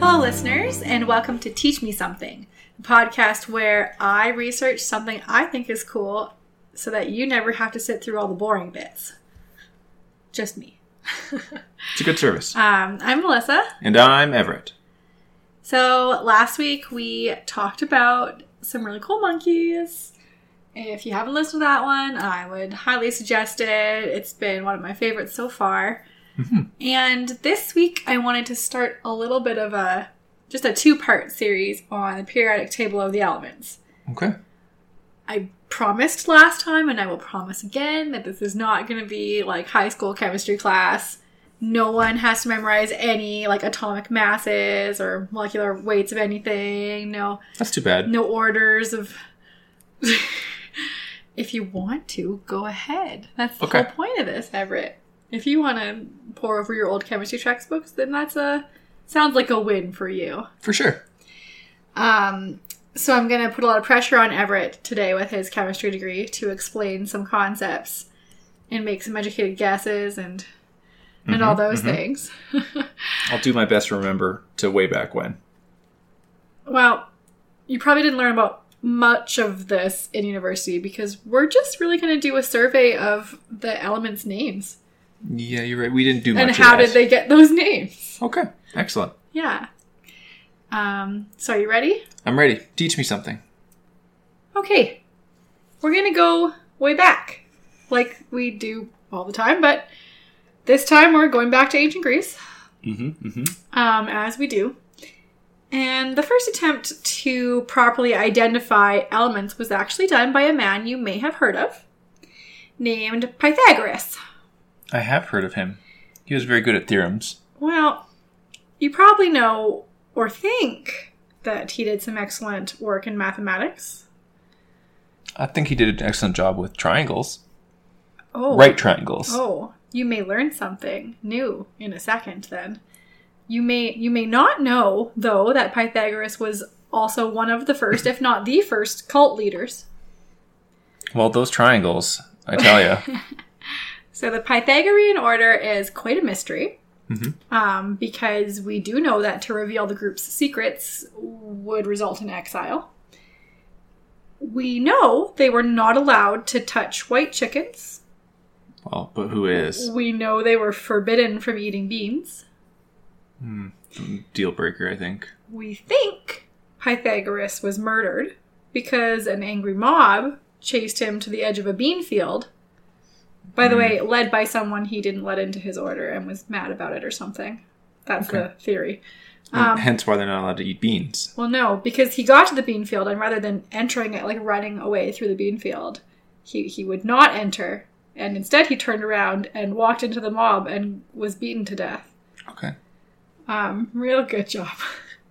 Hello, listeners, and welcome to Teach Me Something, podcast where I research something I think is cool so that you never have to sit through all the boring bits. Just me. It's a good service. Um, I'm Melissa. And I'm Everett. So, last week we talked about some really cool monkeys. If you haven't listened to that one, I would highly suggest it. It's been one of my favorites so far. And this week I wanted to start a little bit of a just a two part series on the periodic table of the elements. Okay. I promised last time, and I will promise again, that this is not going to be like high school chemistry class. No one has to memorize any like atomic masses or molecular weights of anything. No, That's too bad. no orders of. if you want to, go ahead. That's the Okay. whole point of this, Everett. If you want to pour over your old chemistry textbooks, then that's a sounds like a win for you. For sure. Um, so I'm going to put a lot of pressure on Everett today with his chemistry degree to explain some concepts and make some educated guesses and and all mm-hmm, those mm-hmm. things. I'll do my best to remember to way back when. well, you probably didn't learn about much of this in university because we're just really going to do a survey of the elements' names Yeah, you're right. We didn't do much and how did they get those names. Okay. Excellent. Yeah. Um, so are you ready? I'm ready. Teach me something. Okay. We're going to go way back, like we do all the time, but this time we're going back to ancient Greece, Mm-hmm. Mm-hmm. um, as we do. And the first attempt to properly identify elements was actually done by a man you may have heard of, named Pythagoras. I have heard of him. He was very good at theorems. Well, you probably know or think that he did some excellent work in mathematics. I think he did an excellent job with triangles. Oh, Right triangles. Oh, you may learn something new in a second then. You may you may not know though that Pythagoras was also one of the first, if not the first, cult leaders. Well, those triangles, I tell you. So the Pythagorean order is quite a mystery. Mhm. Um, because we do know that to reveal the group's secrets would result in exile. We know they were not allowed to touch white chickens. well, but who is? We know they were forbidden from eating beans. Deal breaker, I think. We think Pythagoras was murdered because an angry mob chased him to the edge of a bean field. By the way, led by someone he didn't let into his order and was mad about it or something. That's the theory. Um, hence why they're not allowed to eat beans. Well, no, because he got to the bean field and rather than entering it, like running away through the bean field, he, he would not enter. And instead, he turned around and walked into the mob and was beaten to death. Okay. Um, real good job.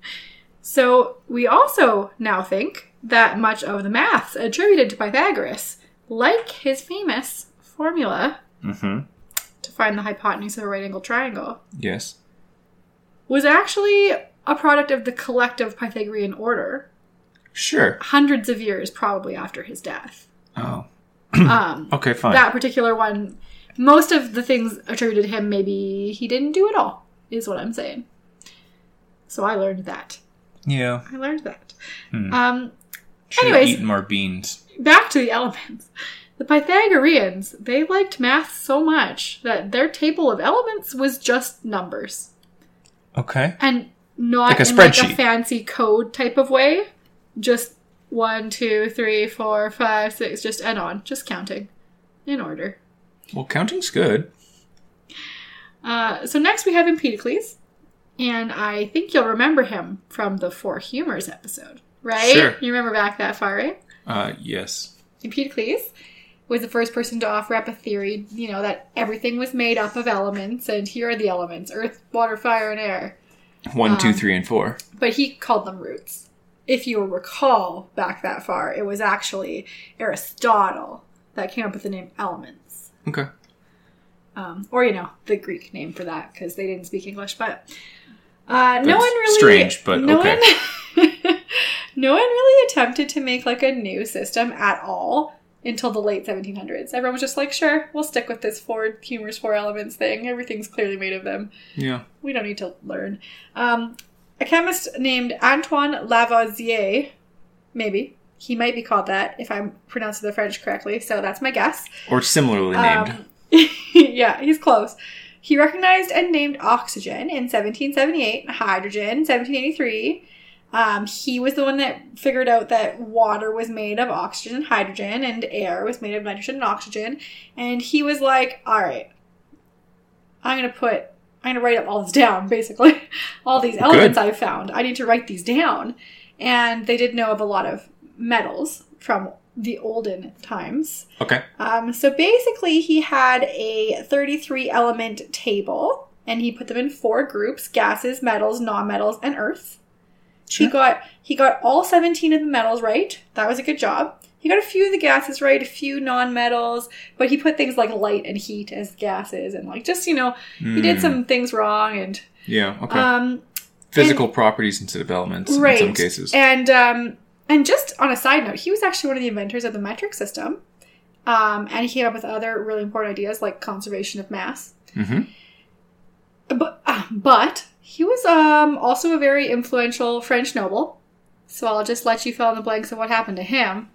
so we also now think that much of the maths attributed to Pythagoras, like his famous formula Mm-hmm. to find the hypotenuse of a right angle triangle, Yes. was actually a product of the collective Pythagorean order, Sure. hundreds of years probably after his death. Oh. Um, Okay, fine. that particular one, most of the things attributed to him, maybe he didn't do at all, is what I'm saying. So I learned that. yeah. I learned that. Hmm. Um, Should Anyways. eaten more beans. back to the elements. The Pythagoreans, they liked math so much that their table of elements was just numbers. Okay. And not Like a in like a fancy code type of way. Just one, two, three, four, five, six, just and on. Just counting. In order. Well, counting's good. Uh, so next we have Empedocles. And I think you'll remember him from the Four Humors episode, right? Sure. You remember back that far, right? Uh, yes. Empedocles was the first person to offer up a theory, you know, that everything was made up of elements, and here are the elements earth, water, fire, and air. One, two, Um, three, and four. But he called them roots. If you recall back that far, it was actually Aristotle that came up with the name elements. Okay. um, or you know the Greek name for that because they didn't speak English. But uh, no one really strange, but no okay. one no one really attempted to make like a new system at all until the late 1700s. Everyone was just like, sure, we'll stick with this four humors, four elements thing. Everything's clearly made of them. Yeah. We don't need to learn. Um, a chemist named Antoine Lavoisier, maybe. He might be called that if I'm pronouncing the French correctly, so that's my guess. Or similarly named. Um, yeah, he's close. He recognized and named oxygen in 1778, hydrogen in 1783. Um, he was the one that figured out that water was made of oxygen and hydrogen, and air was made of nitrogen and oxygen. And he was like, "All right, I'm gonna put, I'm gonna write up all this down. Basically, all these elements I've found. I need to write these down." And they did know of a lot of metals from the olden times. okay. Um, so basically, he had a 33 element table and he put them in four groups gases, metals, non-metals, and earth. He got he got all 17 of the metals right. That was a good job. He got a few of the gases right, a few non-metals, but he put things like light and heat as gases and like just, you know, he did Hmm. some things wrong and Yeah. Okay. um Physical properties instead of elements right. in some cases. And um, and just on a side note, he was actually one of the inventors of the metric system. Um, and he came up with other really important ideas like conservation of mass. hmm But uh, but he was um also a very influential French noble. So I'll just let you fill in the blanks of what happened to him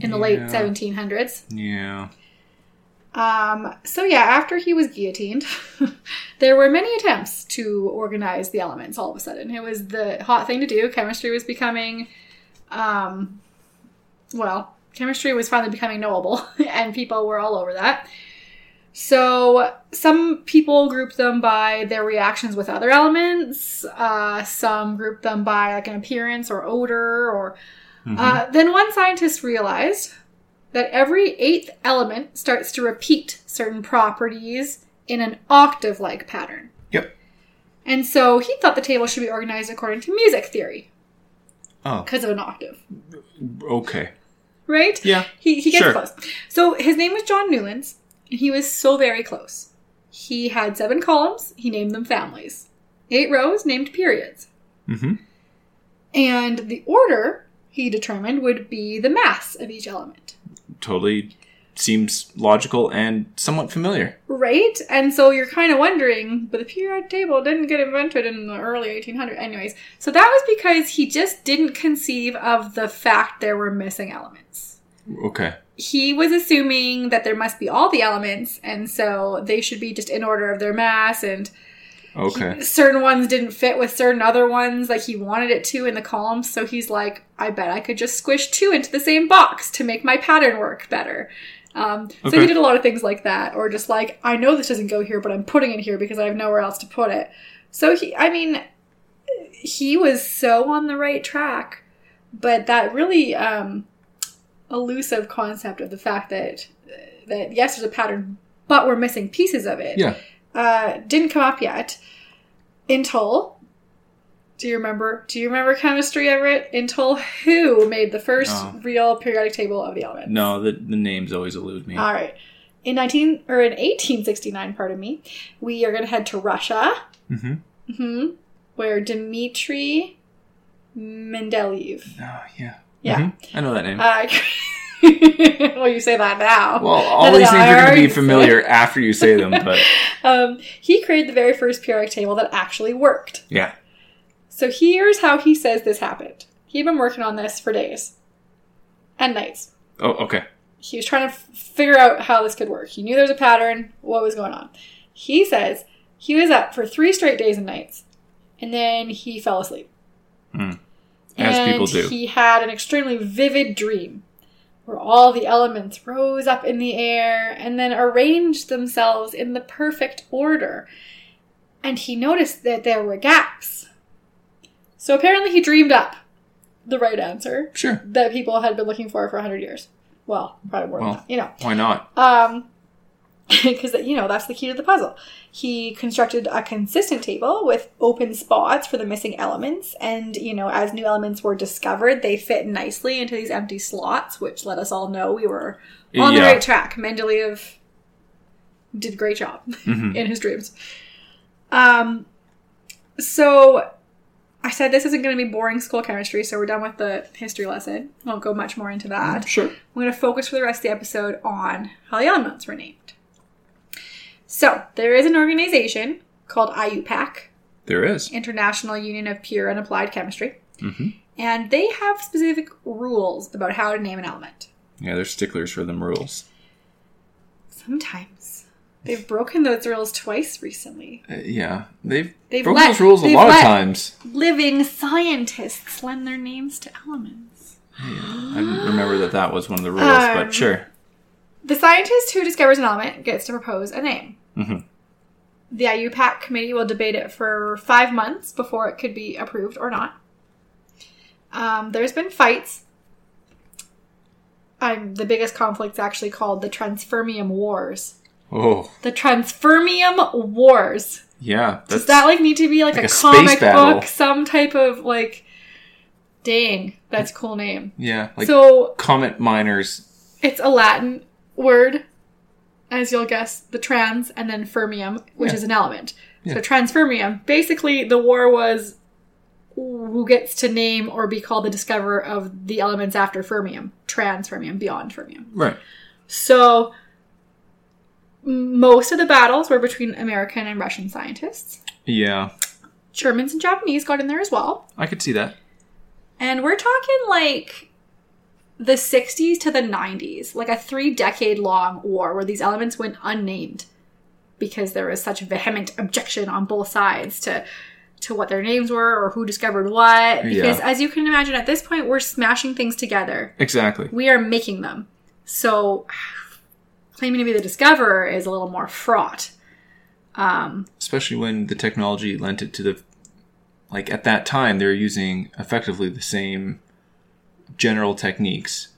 in the late 1700s. Yeah. Um, so yeah, after he was guillotined, there were many attempts to organize the elements all of a sudden. It was the hot thing to do. Chemistry was becoming, um, well, chemistry was finally becoming knowable, and people were all over that. So some people group them by their reactions with other elements. Uh, some group them by like an appearance or odor. Or Mhm. uh, then one scientist realized that every eighth element starts to repeat certain properties in an octave-like pattern. Yep. And so he thought the table should be organized according to music theory Oh. because of an octave, Okay. right? Yeah. He, he gets Sure. close. So his name was John Newlands, and he was so very close. He had seven columns. He named them families. Eight rows named periods. hmm And the order he determined would be the mass of each element. Totally seems logical and somewhat familiar. Right? And so you're kind of wondering, but the periodic table didn't get invented in the early 1800s. Anyways, so that was because he just didn't conceive of the fact there were missing elements. Okay. He was assuming that there must be all the elements, and so they should be just in order of their mass, and Okay. certain ones didn't fit with certain other ones like he wanted it to in the columns. So he's like, I bet I could just squish two into the same box to make my pattern work better. Um, so Okay. he did a lot of things like that, or just like, I know this doesn't go here, but I'm putting it here because I have nowhere else to put it. So he, I mean, he was so on the right track, but that really um, elusive concept of the fact that that yes, there's a pattern, but we're missing pieces of it Yeah. uh, didn't come up yet until. Do you remember? Do you remember chemistry, Everett? Until who made the first No. real periodic table of the elements? No, the, the names always elude me. All right. In nineteen or in eighteen sixty nine, pardon me, we are going to head to Russia, hmm hmm where Dmitry Mendeleev. Oh, yeah. Yeah. Mhm. I know that name. Uh, well, you say that now. well, all these names are going to be familiar after you say them, but um, he created the very first periodic table that actually worked. yeah. So here's how he says this happened. He'd been working on this for days and nights. Oh, okay. He was trying to f- figure out how this could work. He knew there was a pattern, what was going on. He says he was up for three straight days and nights, and then he fell asleep. Hmm. As and people do. He had an extremely vivid dream where all the elements rose up in the air and then arranged themselves in the perfect order. And he noticed that there were gaps. So apparently he dreamed up the right answer Sure. that people had been looking for for 100 years. Well, probably more than that, you know. Why not? Um, because you know that's the key to the puzzle. He constructed a consistent table with open spots for the missing elements, and you know, as new elements were discovered, they fit nicely into these empty slots, which let us all know we were on the right track. Mendeleev did a great job Mhm. in his dreams. Um, so I said this isn't going to be boring school chemistry, so we're done with the history lesson. Won't go much more into that. Sure. I'm going to focus for the rest of the episode on how the elements were named. So there is an organization called IUPAC, There is. International Union of Pure and Applied Chemistry, Mm-hmm. and they have specific rules about how to name an element. Yeah, they're sticklers for them rules. Sometimes they've broken those rules twice recently. Uh, yeah, they've, They've broken let- those rules a lot of times. Living scientists lend their names to elements. I didn't remember that that was one of the rules, Um, but sure. The scientist who discovers an element gets to propose a name. Mhm. The IUPAC committee will debate it for five months before it could be approved or not. Um, there's been fights. Um, the biggest conflict's actually called the Transfermium Wars. Oh, The Transfermium Wars. yeah. Does that like need to be like, like a, a comic book, some type of like? Dang, that's a cool name. yeah, like so comet miners. it's a Latin word, as you'll guess, the trans and then fermium, which Yeah. is an element. Yeah. So transfermium. Basically, the war was who gets to name or be called the discoverer of the elements after fermium, transfermium, beyond fermium. Right. So most of the battles were between American and Russian scientists. Yeah, Germans and Japanese got in there as well. I could see that. And we're talking like the 60s to the 90s, like a three decade long war where these elements went unnamed because there was such vehement objection on both sides to to what their names were or who discovered what because Yeah. as you can imagine at this point we're smashing things together Exactly. we are making them so claiming to be the discoverer is a little more fraught um, Especially when the technology lent it to the. Like at that time, they were using effectively the same general techniques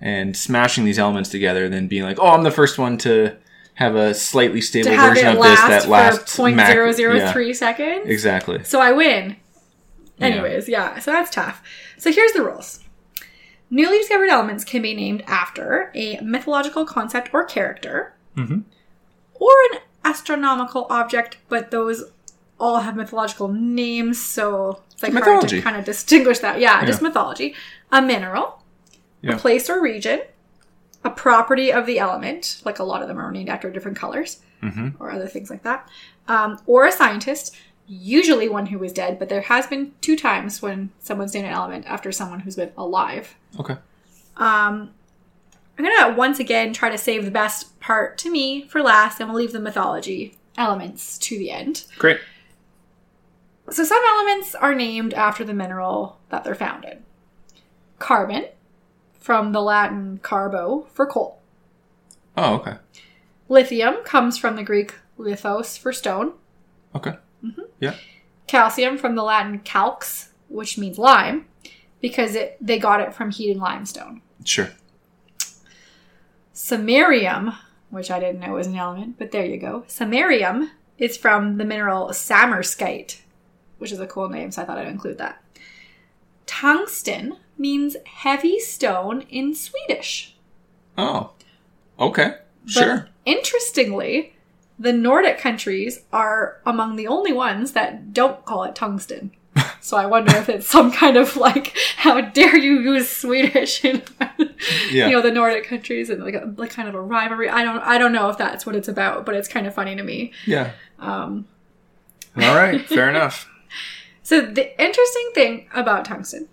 and smashing these elements together, then being like, "Oh, I'm the first one to have a slightly stable to version of this that lasts for mac- 0.003 yeah, seconds exactly. So I win. Anyways, yeah. so that's tough. So here's the rules. Newly discovered elements can be named after a mythological concept or character, Mhm. or an astronomical object, but those all have mythological names, so it's like hard to kind of distinguish that. Yeah, just mythology. A mineral, Yeah. a place or region, a property of the element, like a lot of them are named after different colors Mhm. or other things like that, um, or a scientist, usually one who is dead, but there has been two times when someone's named an element after someone who's been alive. Okay. Um, I'm gonna once again try to save the best part to me for last, and we'll leave the mythology elements to the end. Great. So some elements are named after the mineral that they're found in. Carbon, from the Latin carbo for coal. Oh, okay. Lithium comes from the Greek lithos for stone. Okay. Mm-hmm. Yeah. Calcium from the Latin calx, which means lime, because it, they got it from heating limestone. Sure. Samarium, which I didn't know was an element, but there you go. Samarium is from the mineral samarskite, which is a cool name, so I thought I'd include that. Tungsten means heavy stone in Swedish. Oh. Okay. But Sure. interestingly, the Nordic countries are among the only ones that don't call it tungsten. So I wonder if it's some kind of like, how dare you use Swedish in Yeah. you know the Nordic countries and like a, like kind of a rivalry. I don't I don't know if that's what it's about, but it's kind of funny to me. yeah. Um, All right. Fair enough. so the interesting thing about tungsten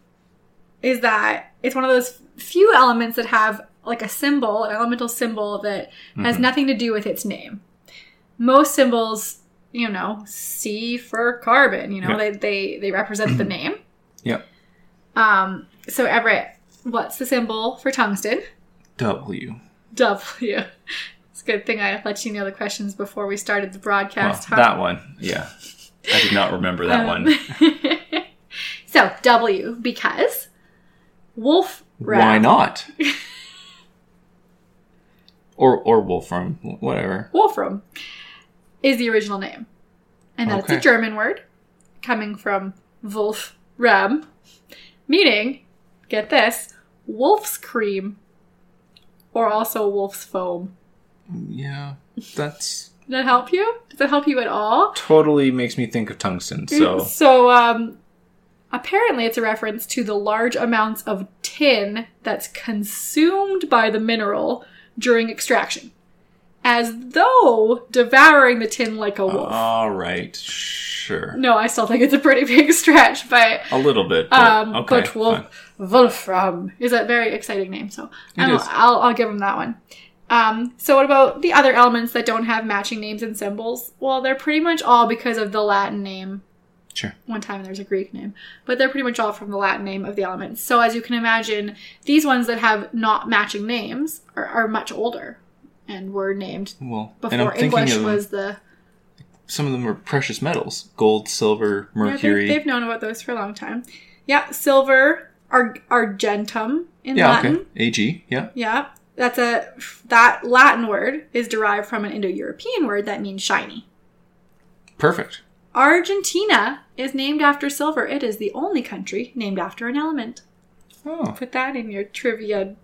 is that it's one of those few elements that have like a symbol, an elemental symbol that has nothing to do with its name. Most symbols, you know, C for carbon, you know, Yeah. they, they they represent the name. Yeah. Um, so Everett, what's the symbol for tungsten? W. W. It's a good thing I let you know the questions before we started the Well, broadcast. huh? that one. Yeah. I did not remember that Um, one. so W because wolf rat. Why not? or or Wolfram, whatever. Wolfram is the original name, and that's a German word coming from Wolf Ram, meaning get this wolf's cream, or also wolf's foam. Yeah, that's Does that help you? Does that help you at all? totally makes me think of tungsten. So So, um, apparently it's a reference to the large amounts of tin that's consumed by the mineral during extraction. As though devouring the tin like a wolf. all right, sure, no, I still think it's a pretty big stretch, but a little bit. But, um, okay, but Wolf, fine. Wolfram is a very exciting name, so I'll. I'll, I'll give him that one. Um, so what about the other elements that don't have matching names and symbols? Well, they're pretty much all because of the Latin name. Sure. One time there's a Greek name, but they're pretty much all from the Latin name of the elements. So as you can imagine, these ones that have not matching names are, are much older and were named Well, before English of was the. some of them are precious metals: gold, silver, Yeah, mercury. they've, they've known about those for a long time. Yeah, silver, ar- argentum in yeah, Latin. okay. Ag. Yeah. Yeah, that's a that Latin word is derived from an Indo-European word that means shiny. Perfect. Argentina is named after silver. It is the only country named after an element. Oh, Put that in your trivia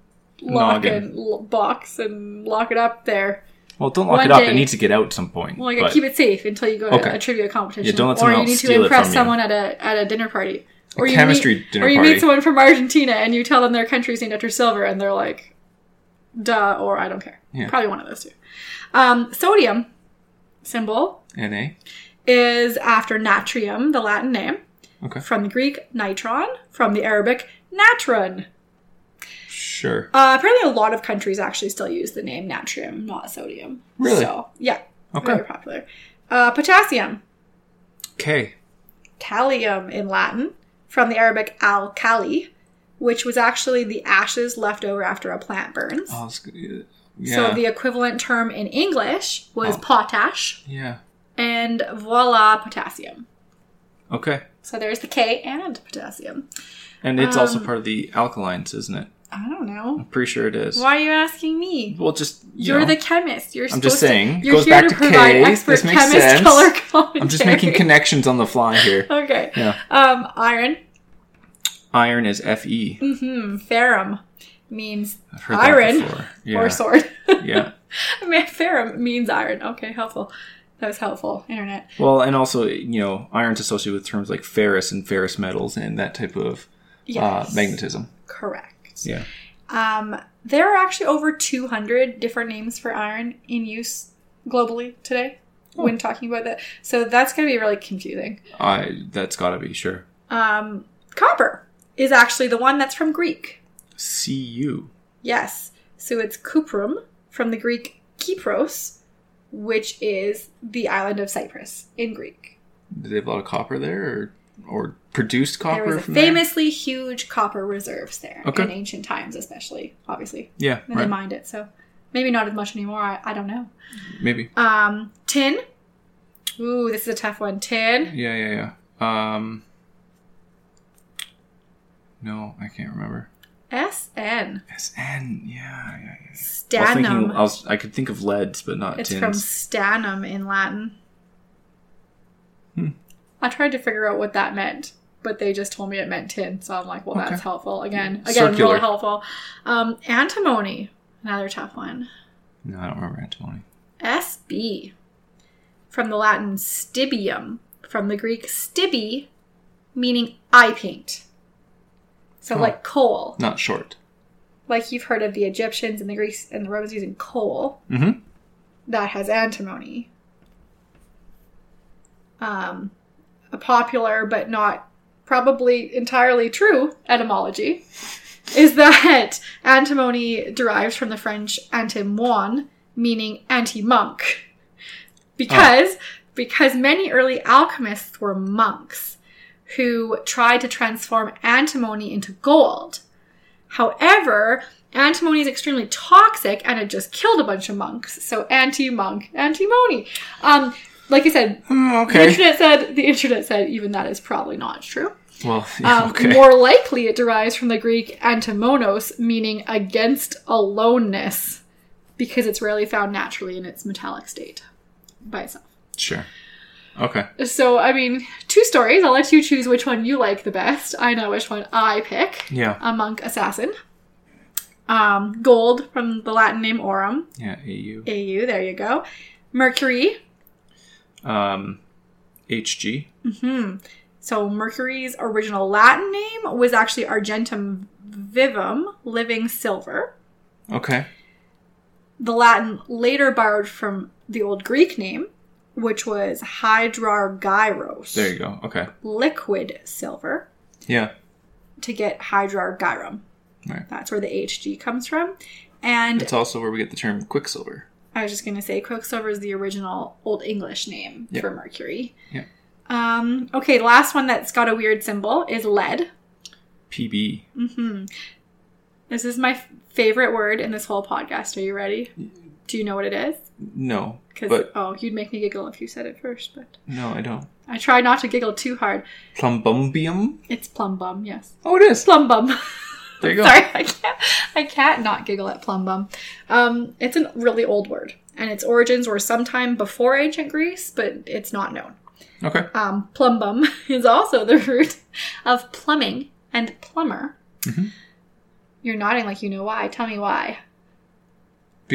lock Noggin. and l- box and lock it up there. well, don't lock One it up. day- It needs to get out at some point. Well, you gotta but- keep it safe until you go to Okay. a trivia competition, Yeah, don't let or someone you else need to steal it impress from you. someone at a at a dinner party, or you chemistry meet, dinner or you party. meet someone from Argentina and you tell them their country's named after silver, and they're like, "Duh," or "I don't care." Yeah. Probably one of those two. Um, sodium symbol Na. Is after natrium, the Latin name, Okay. from the Greek nitron, from the Arabic natron. Sure. Uh, apparently, a lot of countries actually still use the name natrium, not sodium. Really? So, yeah, Okay. very popular. Uh, potassium, K. Kalium in Latin, from the Arabic al-kali, which was actually the ashes left over after a plant burns. Oh, yeah. So the equivalent term in English was Oh. potash, yeah. And voila, potassium. Okay. So there's the K and potassium. And it's also Um, part of the alkalines, isn't it? I don't know. I'm pretty sure it is. Why are you asking me? Well, just you You're know, the chemist. You're I'm just saying, To, you're goes here back to to provide K. expert This makes chemist sense. color commentary. I'm just making connections on the fly here. okay. Yeah. Um, iron. Iron is Fe. Hmm. Ferrum means Iron. Yeah. or sword. yeah. I mean, ferrum means iron. Okay, helpful. That was helpful. Internet. Well, and also, you know, iron's associated with terms like ferrous and ferrous metals and that type of uh, magnetism. Correct. Yeah. Um, there are actually over 200 different names for iron in use globally today Oh. when talking about that. So that's going to be really confusing. I that's got to be sure. Um, copper is actually the one that's from Greek. Cu. Yes. So it's cuprum from the Greek Kypros, which is the island of Cyprus in Greek. Did they have a lot of copper there, or or produced copper there was from there? famously huge copper reserves there Okay. in ancient times, especially, obviously. Yeah. And they mined it, so maybe not as much anymore. I, I don't know. Maybe. Um, tin. Ooh, this is a tough one. Tin. Yeah. Yeah. Yeah. Um. No, I can't remember. SN. SN. Yeah. Yeah. yeah. I was Stannum. thinking. I was. I could think of leads, but not tin. It's tins. from stannum in Latin. Hmm. I tried to figure out what that meant, but they just told me it meant tin. So I'm like, well, that's helpful. Again, again, Circular. really helpful. Um, antimony, another tough one. No, I don't remember antimony. SB, from the Latin stibium, from the Greek stibi, meaning eye paint. So Oh. like kohl, Not short. like you've heard of the Egyptians and the Greeks and the Romans using kohl. Mm-hmm. that has antimony. Um, a popular but not probably entirely true etymology is that antimony derives from the French antimoine, meaning anti-monk, because because many early alchemists were monks who tried to transform antimony into gold. However, antimony is extremely toxic and it just killed a bunch of monks. So anti-monk, antimony. Um, like I said, Mm, the okay. internet said the internet said even that is probably not true. Well. Yeah, Um, okay. More likely, it derives from the Greek antimonos, meaning against aloneness, because it's rarely found naturally in its metallic state by itself. Sure. Okay. So, I mean, two stories. I'll let you choose which one you like the best. I know which one I pick. Yeah. A monk assassin. Um, gold from the Latin name aurum. Yeah, AU. AU, there you go. Mercury. Um, HG. Hmm. So Mercury's original Latin name was actually Argentum vivum, living silver. Okay. The Latin later borrowed from the old Greek name, which was hydrargyros, There you go. Okay. liquid silver, Yeah. to get hydrargyrum. Right. That's where the HG comes from. And It's also where we get the term quicksilver. I was just going to say Quicksilver is the original Old English name Yeah. for Mercury. Yeah. Um, okay, the last one that's got a weird symbol is lead. PB. hmm This is my f- favorite word in this whole podcast. Are you ready? Do you know what it is? No. Because oh, you'd make me giggle if you said it first, but No, I don't. I try not to giggle too hard. Plumbumbium? It's plumbum. Yes, Oh, it is. plumbum. There you go. Sorry, I can't. I can't not giggle at plumbum. Um, it's a really old word, and its origins were sometime before ancient Greece, but it's not known. Okay. Um, plumbum is also the root of plumbing and plumber. Mhm. You're nodding like you know why. Tell me why.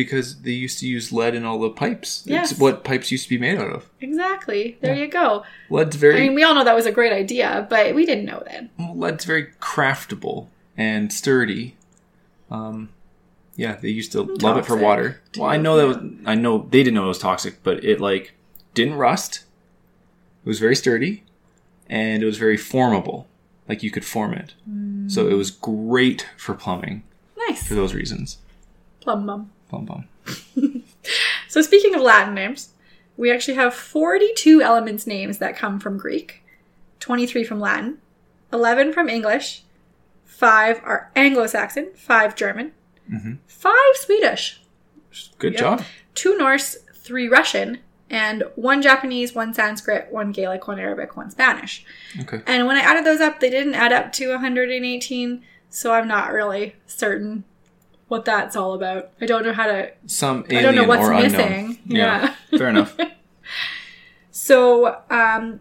Because they used to use lead in all the pipes. Yes. It's what pipes used to be made out of. Exactly. There Yeah. you go. Lead's very. I mean, we all know that was a great idea, but we didn't know then. well, lead's very craftable and sturdy. Um, yeah, they used to love it for water. too, Well, I know that was, I know they didn't know it was toxic, but it like didn't rust. It was very sturdy, and it was very formable. Like you could form it, so it was great for plumbing Nice. for those reasons. Plum bum. Bum. So speaking of Latin names, we actually have 42 elements names that come from Greek, 23 from Latin, 11 from English, 5 are Anglo-Saxon, 5 German, Mhm. 5 Swedish, Good Yep. job. 2 Norse, 3 Russian, and 1 Japanese, 1 Sanskrit, 1 Gaelic, 1 Arabic, 1 Spanish. Okay. And when I added those up, they didn't add up to 118, so I'm not really certain what that's all about. I don't know how to Some I don't know what's or unknown. missing. Yeah. Yeah. Fair enough. So um,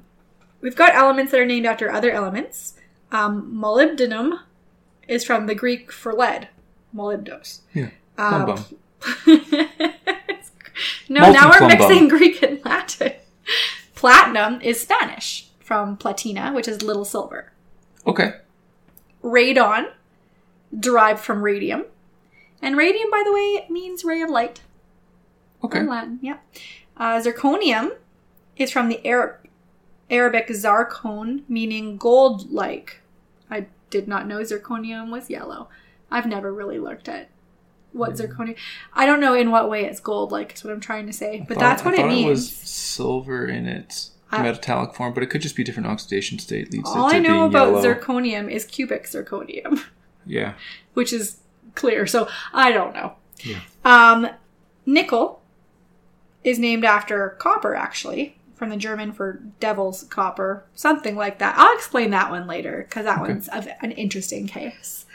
we've got elements that are named after other elements. Um, molybdenum is from the Greek for lead, molybdos. Yeah. Um, no, now we're mixing Greek and Latin. Platinum is Spanish from platina, which is little silver. Okay. Radon, derived from radium. And radium, by the way, means ray of light. Okay. In Latin, yeah. Uh, zirconium is from the Arab, Arabic zarkon, meaning gold like. I did not know zirconium was yellow. I've never really looked at what zirconium. I don't know in what way it's gold like. Is what I'm trying to say, but thought- that's what it means. It was silver in its I- metallic form, but it could just be different oxidation state leads All I know about yellow. zirconium is cubic zirconium, Yeah. which is clear. So I don't know. Yeah. Um, nickel is named after copper, actually, from the German for devil's copper, something like that. I'll explain that one later because that Okay. one's a, an interesting case.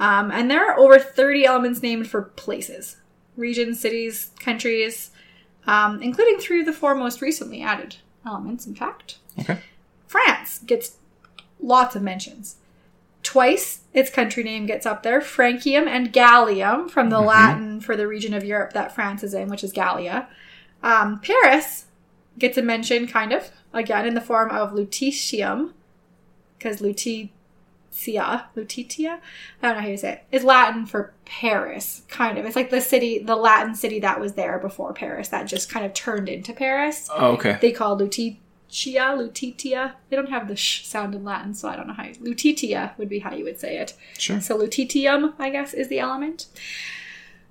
Um, and there are over 30 elements named for places, regions, cities, countries, um, including through the four most recently added elements, in fact. Okay. France gets lots of mentions. Twice its country name gets up there Francium and Gallium from the Mhm. Latin for the region of Europe that France is in, which is Gallia. Um, Paris gets a mention, kind of, again in the form of Lutetium, because Lutetia, Lutetia, I don't know how you say it, is Latin for Paris, kind of. It's like the city, the Latin city that was there before Paris that just kind of turned into Paris Oh, okay. they call Lutetia, Lutetia. They don't have the sh sound in Latin, so I don't know how. You, Lutetia would be how you would say it. Sure. So lutetium, I guess, is the element.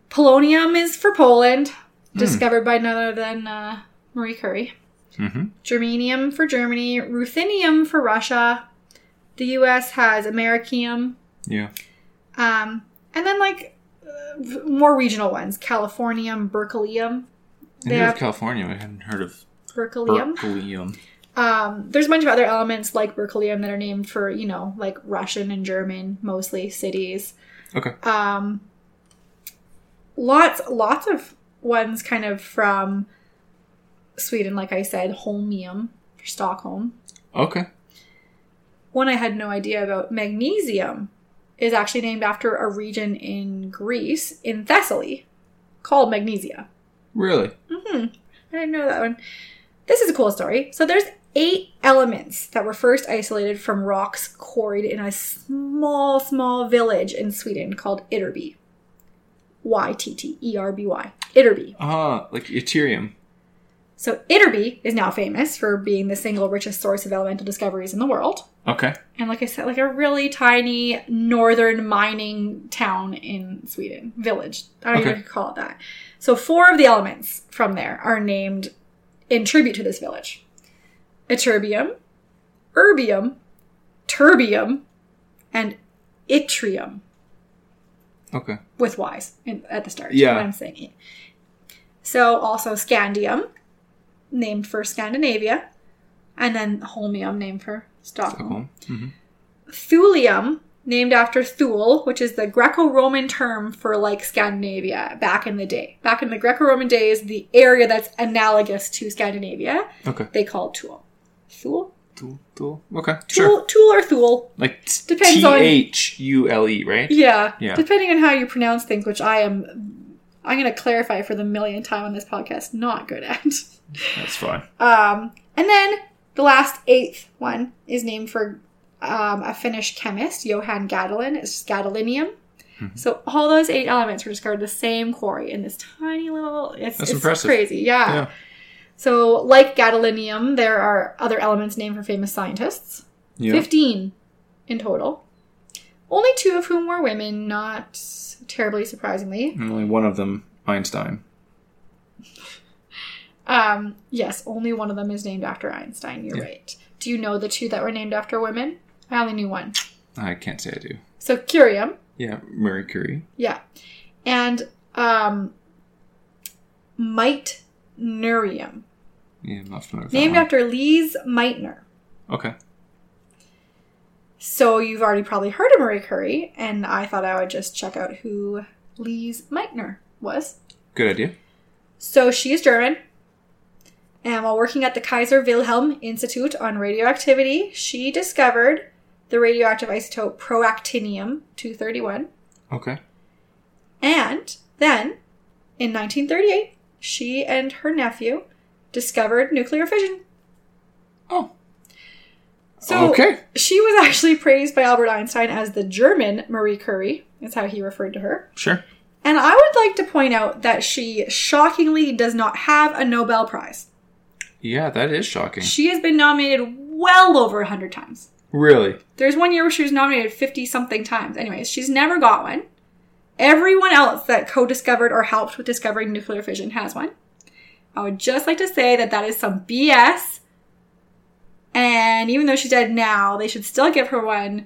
Polonium is for Poland, discovered by none other than uh, Marie Curie. Mm-hmm. Germanium for Germany. Ruthenium for Russia. The U.S. has Americium. Yeah. Um, and then like uh, more regional ones: Californium, Berkelium, I knew of have- California. I hadn't heard of Berkelium. berkelium. Um, there's a bunch of other elements like berkelium that are named for, you know, like Russian and German, mostly cities. Okay. Um, lots, lots of ones kind of from Sweden, like I said, holmium for Stockholm. Okay. One I had no idea about, magnesium, is actually named after a region in Greece, in Thessaly, called Magnesia. Really? hmm I didn't know that one. This is a cool story. So there's eight elements that were first isolated from rocks quarried in a small, small village in Sweden called Ytterby. Y T T E R B Y. Ytterby. Ah, like Ethereum. So Ytterby is now famous for being the single richest source of elemental discoveries in the world. Okay. And like I said, like a really tiny northern mining town in Sweden, village. I don't Okay. even call it that. So four of the elements from there are named in tribute to this village: Ytterbium, Erbium, Terbium, and Yttrium Okay. with Y's in, at the start. Yeah. I'm saying it. So also Scandium, named for Scandinavia, and then Holmium, named for Stockholm. Stockholm. hmm Thulium, named after Thule, which is the Greco-Roman term for like Scandinavia back in the day. Back in the Greco-Roman days, the area that's analogous to Scandinavia, Okay. they called Thule. Thule? Tool. Tool. Okay. Thule, Sure. Thule or Thule? Like Depends T on- H U L E, right? Yeah. Yeah. Depending on how you pronounce things, which I am, I'm going to clarify for the millionth time on this podcast, not good at. That's fine. Um, and then the last eighth one is named for um, a Finnish chemist, Johann Gadolin. It's gadolinium. So all those eight elements were discovered in the same quarry in this tiny little. It's, That's it's impressive. crazy, yeah. Yeah. So like gadolinium, there are other elements named for famous scientists. Yeah. Fifteen in total. Only two of whom were women, not terribly surprisingly. And Only one of them, Einstein. Um, yes, only one of them is named after Einstein. You're Yeah. right. Do you know the two that were named after women? I only knew one. I can't say I do. So curium, Yeah, Marie Curie. yeah, and um, Meitnerium, Yeah, I'm not familiar with named after Lise Meitner. Okay. So you've already probably heard of Marie Curie, and I thought I would just check out who Lise Meitner was. Good idea. So she is German. And while working at the Kaiser Wilhelm Institute on radioactivity, she discovered the radioactive isotope proactinium 231. Okay. And then, in 1938, she and her nephew discovered nuclear fission. Oh. So okay. she was actually praised by Albert Einstein as the German Marie Curie. That's how he referred to her. Sure. And I would like to point out that she shockingly does not have a Nobel Prize. Yeah, that is shocking. She has been nominated well over 100 times. Really? There's one year where she was nominated 50 something times. Anyways, she's never got one. Everyone else that co discovered or helped with discovering nuclear fission has one. I would just like to say that that is some BS. And even though she's dead now, they should still give her one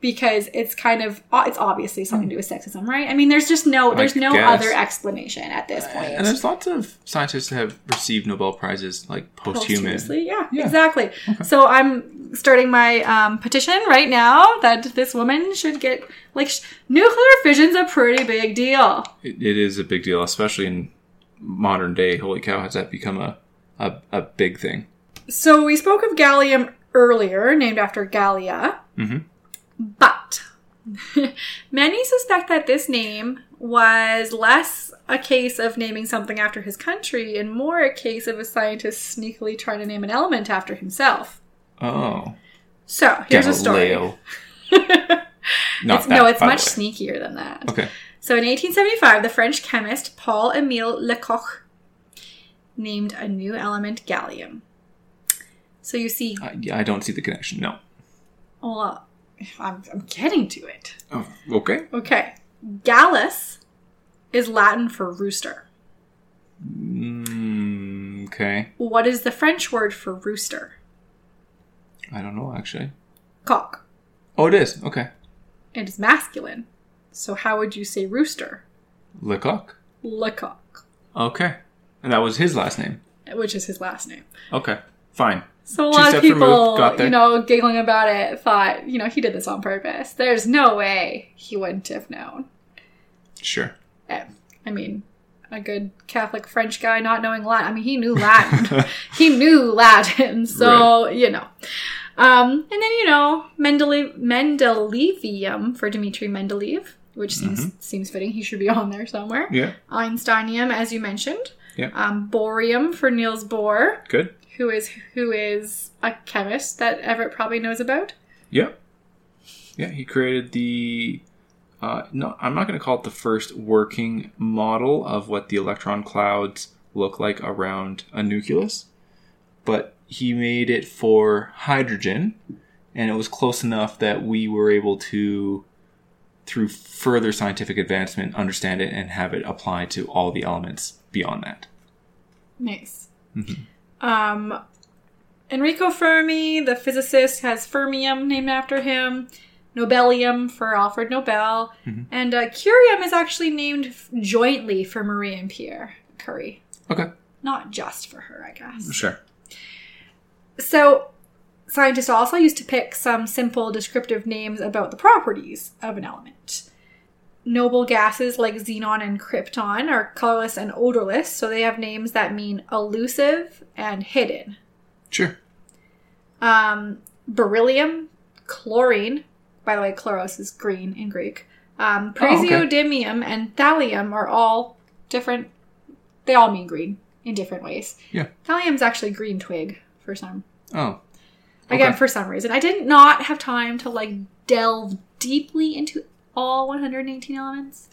because it's kind of it's obviously something to do with sexism, right? I mean, there's just no there's no guess. other explanation at this point. And there's lots of scientists that have received Nobel prizes, like posthuman. Posthumously, yeah, Yeah. exactly. So I'm starting my um, petition right now that this woman should get like sh- nuclear fission's a pretty big deal. It, it is a big deal, especially in modern day. Holy cow, has that become a a, a big thing? So we spoke of gallium earlier, named after Gallia, Mhm. but many suspect that this name was less a case of naming something after his country and more a case of a scientist sneakily trying to name an element after himself. Oh, So here's a story. Galileo. Not It's, that, no, it's much sneakier than that. Okay. So in 1875, the French chemist Paul Emile Lecoq named a new element gallium. So you see, I, yeah, I don't see the connection. No. well, I'm, I'm getting to it. Oh, okay. Okay. Gallus is Latin for rooster. Mm, okay. What is the French word for rooster? I don't know actually. Cock. Oh, it is. Okay. It is masculine. So how would you say rooster? Lecoq. Lecoq, Okay. And that was his last name. which is his last name. Okay. Fine. So a lot of people, removed, you know, giggling about it, thought, you know, he did this on purpose. There's no way he wouldn't have known. Sure. Eh, I mean, a good Catholic French guy not knowing Latin. I mean, he knew Latin. he knew Latin, so you know. Um, and then you know Mendele- Mendelevium for Dmitri Mendeleev, which seems seems fitting. He should be on there somewhere. Yeah. Einsteinium, as you mentioned. Yeah. Um, Bohrium for Niels Bohr, Good. who is who is a chemist that Everett probably knows about. Yeah. Yeah, he created the. Uh, no, I'm not going to call it the first working model of what the electron clouds look like around a nucleus, but he made it for hydrogen, and it was close enough that we were able to, through further scientific advancement, understand it and have it apply to all the elements beyond that. Nice. Um, Enrico Fermi, the physicist, has fermium named after him. Nobelium for Alfred Nobel, and uh, curium is actually named f- jointly for Marie and Pierre Curie, Okay. not just for her, I guess. Sure. So, scientists also used to pick some simple descriptive names about the properties of an element. Noble gases like xenon and krypton are colorless and odorless, so they have names that mean elusive and hidden. Sure. Um, beryllium, chlorine, by the way, chloros is green in Greek. Um, Oh, okay. praseodymium and thallium are all different. They all mean green in different ways. Yeah. Thallium's actually green twig for some Oh. again for some reason. I did not have time to like delve deeply into all 118 elements.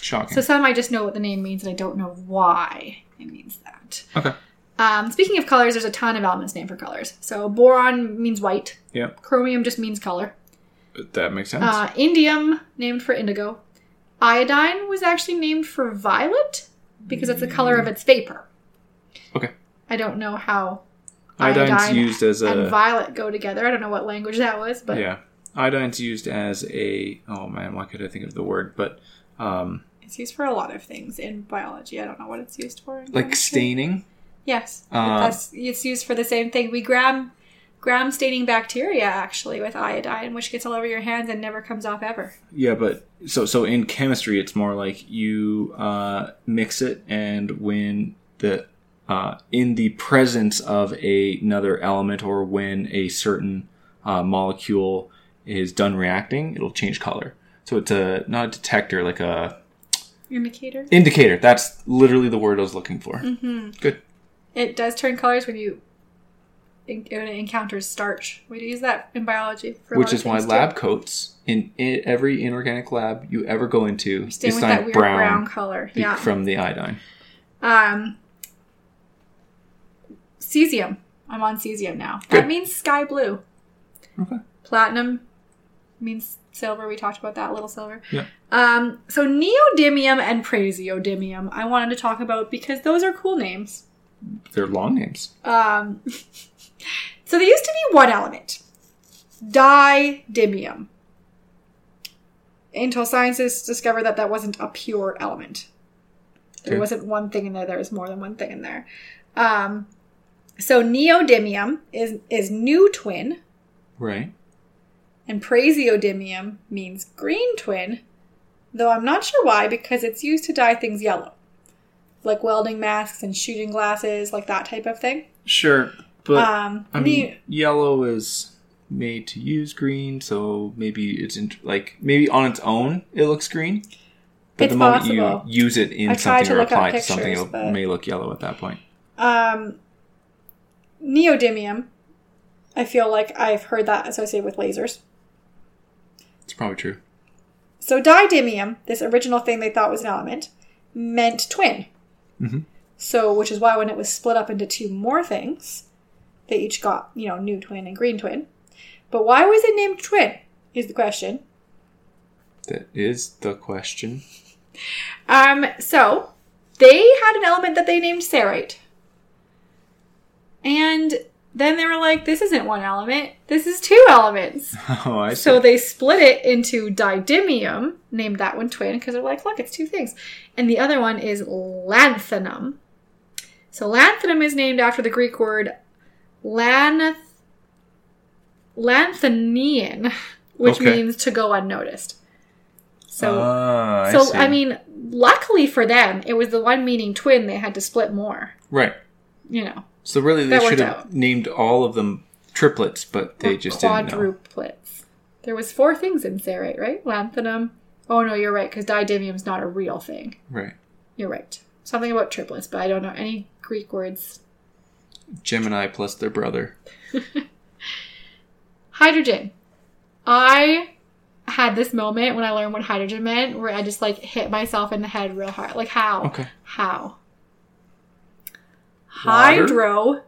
Shocking. So some I just know what the name means and I don't know why it means that. okay. Um, speaking of colors, there's a ton of elements named for colors. So boron means white. Yeah. Chromium just means color. That makes sense. Uh, indium named for indigo. Iodine was actually named for violet because it's the color of its vapor. Okay. I don't know how Iodine's iodine used as a and violet go together. I don't know what language that was, but yeah. Iodine's used as a oh man, why could I think of the word? But um, it's used for a lot of things in biology. I don't know what it's used for. in like chemistry. staining. Yes, Uh, that's it's used for the same thing. We gram gram staining bacteria actually with iodine, which gets all over your hands and never comes off ever. Yeah, but so so in chemistry, it's more like you uh, mix it, and when the uh, in the presence of a, another element, or when a certain uh, molecule is done reacting, it'll change color. So it's a not a detector, like a Indicator. indicator. That's literally the word I was looking for. Mm-hmm. Good. It does turn colors when you when it encounters starch. We use that in biology, for Which is why too. lab coats in, in every inorganic lab you ever go into is with that weird brown, brown, color. Yeah. from the iodine. Um, cesium. I'm on cesium now. Good. That means sky blue. Okay. Platinum means silver. We talked about that little silver. Yeah. Um, so neodymium and praseodymium I wanted to talk about because those are cool names. They're long names. Um, so there used to be one element, didymium. Until scientists discovered that that wasn't a pure element. There Okay. wasn't one thing in there. There was more than one thing in there. Um, so neodymium is is new twin, Right. and praseodymium means green twin. Though I'm not sure why, because it's used to dye things yellow, like welding masks and shooting glasses, like that type of thing. Sure, but um, I ne- mean, yellow is made to use green, so maybe it's in, like maybe on its own it looks green. But It's the moment possible. you use it in I something or apply it to something, it may look yellow at that point. Um, neodymium. I feel like I've heard that associated with lasers. It's probably true. So didymium, this original thing they thought was an element, meant twin. Mhm. So, which is why when it was split up into two more things, they each got you know new twin and green twin. But why was it named twin? Is the question. That is the question. Um, so they had an element that they named cerate. And then they were like, this isn't one element, this is two elements. Oh, I see. So they split it into didymium, named that one twin, because they're like, look, it's two things. And the other one is lanthanum. So lanthanum is named after the Greek word lanath- lanthanian, which Okay. means to go unnoticed. So Ah, I so see. I mean, luckily for them, it was the one meaning twin they had to split more. right. You know, So really, they should have out. named all of them triplets, but they Or just quadruplets. There was four things in cerate, right? Lanthanum. Oh no, you're right, because didymium's not a real thing. Right. You're right. Something about triplets, but I don't know any Greek words. Gemini plus their brother. Hydrogen. I had this moment when I learned what hydrogen meant where I just like hit myself in the head real hard. Like how? Okay. How? Hydrogen.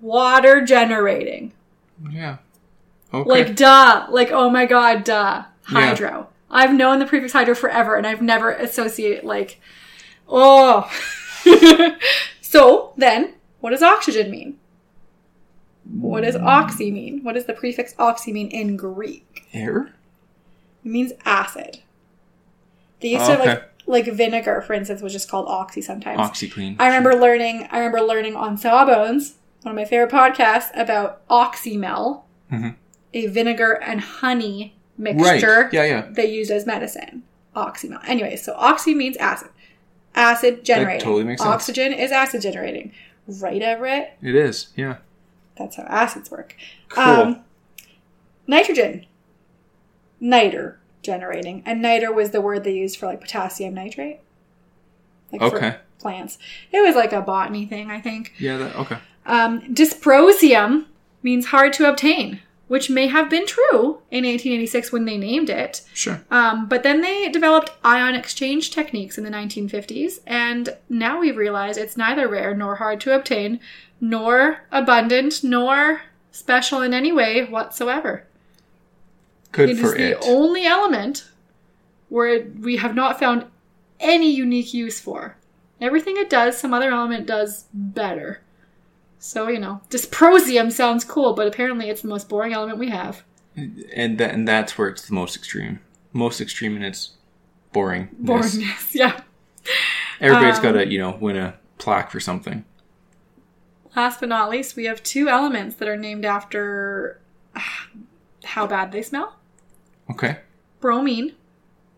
Water generating. Yeah. Okay. Like duh. Like oh my god, duh. Hydro. I've known the prefix hydro forever and I've never associated like oh. so then, what does oxygen mean? What does hmm. oxy mean? What does the prefix oxy mean in Greek? Air? It means acid. They used Oh, to okay. like like vinegar, for instance, was just called oxy sometimes. OxiClean. I remember learning. I remember learning on Sawbones, one of my favorite podcasts, about oxymel, Mhm. a vinegar and honey Right. mixture Yeah, yeah. they used as medicine. Oxymel. Anyway, so oxy means acid. Acid generating. totally makes sense. Oxygen is acid generating. Right, Everett? It is. Yeah. That's how acids work. Cool. Um, nitrogen. Niter generating. And niter was the word they used for like potassium nitrate. Like Okay. for plants. It was like a botany thing, I think. yeah, that okay. Um, dysprosium means hard to obtain, which may have been true in 1886 when they named it. Sure. Um, but then they developed ion exchange techniques in the 1950s, and now we realize it's neither rare nor hard to obtain, nor abundant, nor special in any way whatsoever. Good It is for the it. only element where we have not found any unique use for. Everything it does, some other element does better. So, you know, dysprosium sounds cool, but apparently it's the most boring element we have. and that and that's where it's the most extreme. Most extreme in its boring. Boringness, yeah. Everybody's Um, got to you know win a plaque for something. Last but not least, we have two elements that are named after ah, how bad they smell. Okay. Bromine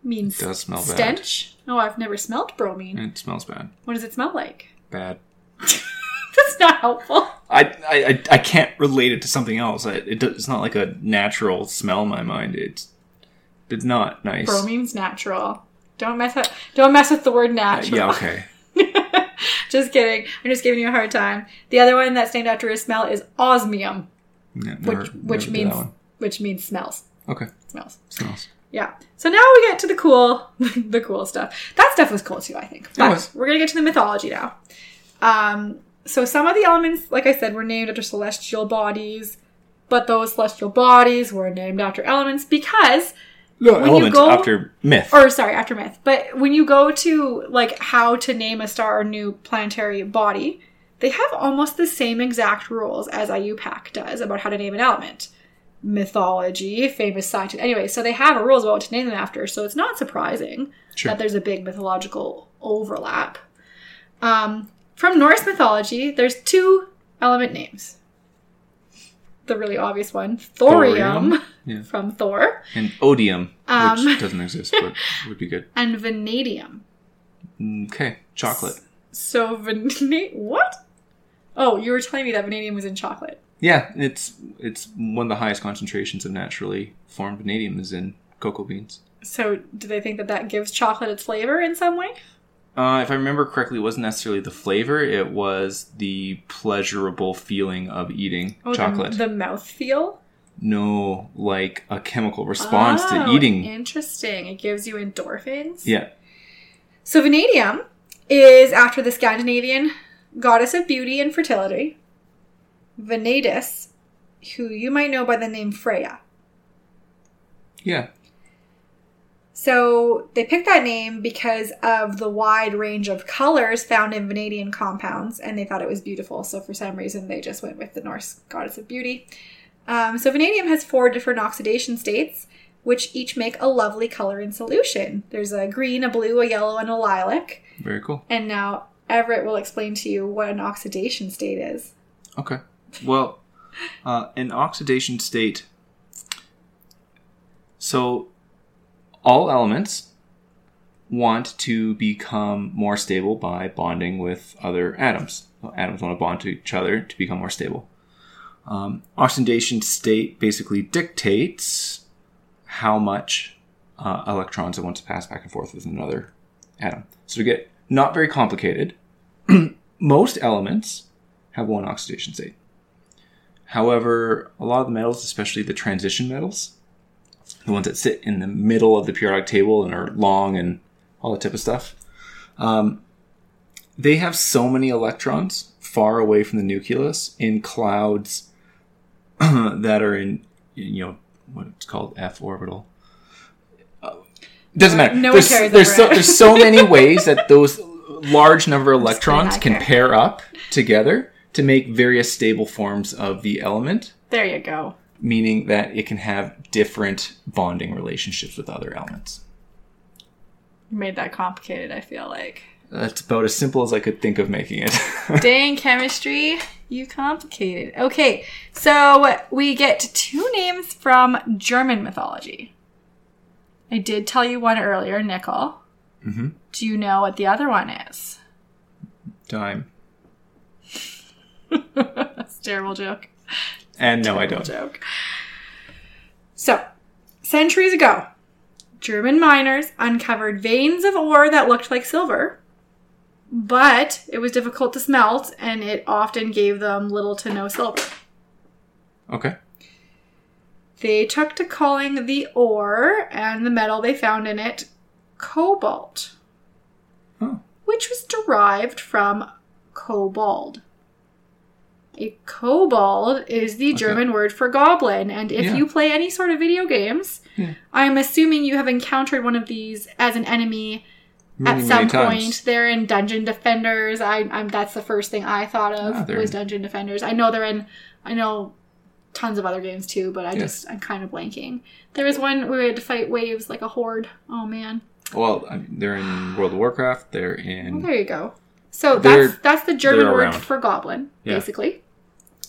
means Does smell bad. stench. Oh, I've never smelled bromine. It smells bad. What does it smell like? Bad. That's not helpful. I, I, I- I can't relate it to something else. I, it, it's not like a natural smell in my mind. It's it's not nice. Bromine's natural. Don't mess up. Don't mess with the word Uh, natural. yeah. Okay. just kidding. I'm just giving you a hard time. The other one that's named after a smell is osmium, Yeah, never- which never which did means one. which means smells. okay. Smells. Smells. Yeah. So now we get to the cool, the cool stuff. That stuff was cool too, I think. But we're gonna get to the mythology now. Um, so some of the elements, like I said, were named after celestial bodies, but those celestial bodies were named after elements because, No, When you elements go- after myth. or sorry, after myth. But when you go to like how to name a star or new planetary body, they have almost the same exact rules as IUPAC does about how to name an element. Mythology, famous scientist. Anyway, so they have a rules about what to name them after. So it's not surprising Sure. that there's a big mythological overlap. Um, from Norse mythology, there's two element names. The really obvious one, thorium, Thorium, yeah. from Thor, and odium, Um. which doesn't exist, but would be good. and vanadium. Okay, chocolate. So vanadium, what? Oh, you were telling me that vanadium was in chocolate. Yeah, it's it's one of the highest concentrations of naturally formed vanadium is in cocoa beans. So do they think that that gives chocolate its flavor in some way? Uh, if I remember correctly, it wasn't necessarily the flavor; it was the pleasurable feeling of eating Oh, chocolate. The, the mouth feel. no, like a chemical response to Oh, eating. Interesting. It gives you endorphins. Yeah. So vanadium is after the Scandinavian goddess of beauty and fertility, Vanadis, who you might know by the name Freya. Yeah. So they picked that name because of the wide range of colors found in vanadium compounds, and they thought it was beautiful. So for some reason, they just went with the Norse goddess of beauty. Um, so vanadium has four different oxidation states, which each make a lovely color in solution. There's a green, a blue, a yellow, and a lilac. Very cool. And now Everett will explain to you what an oxidation state is. Okay. Well, uh, an oxidation state. So, all elements want to become more stable by bonding with other atoms, atoms want to bond to each other to become more stable. Um, oxidation state basically dictates how much uh, electrons it wants to pass back and forth with another atom. So to get not very complicated, most elements have one oxidation state. However, a lot of the metals, especially the transition metals, the ones that sit in the middle of the periodic table and are long and all that type of stuff, um, they have so many electrons far away from the nucleus in clouds that are in, you know, what it's called F orbital. Uh, doesn't matter. No one there's, cares there's so there's so many ways that those large number of electrons can pair up together to make various stable forms of the element, There you go. meaning that it can have different bonding relationships with other elements. You made that complicated, I feel like. That's about as simple as I could think of making it. Dang chemistry, you complicated. Okay, so we get two names from German mythology. I did tell you one earlier, nickel. Mhm. Do you know what the other one is? Time. That's a terrible joke. And no, I don't. joke. So, centuries ago, German miners uncovered veins of ore that looked like silver, but it was difficult to smelt and it often gave them little to no silver. Okay. They took to calling the ore and the metal they found in it cobalt, Oh. which was derived from kobold. A kobold is the German word for goblin, and if Yeah. you play any sort of video games, Yeah. I'm assuming you have encountered one of these as an enemy Many, at some many times. point. They're in Dungeon Defenders. I, I'm that's the first thing I thought of Ah, was Dungeon Defenders. I know they're in. I know tons of other games too, but I Yeah. just I'm kind of blanking. There was one where we had to fight waves like a horde. Oh man. Well, I mean, they're in World of Warcraft. They're Well, in. there you go. So that's that's the German word for goblin, Yeah. basically.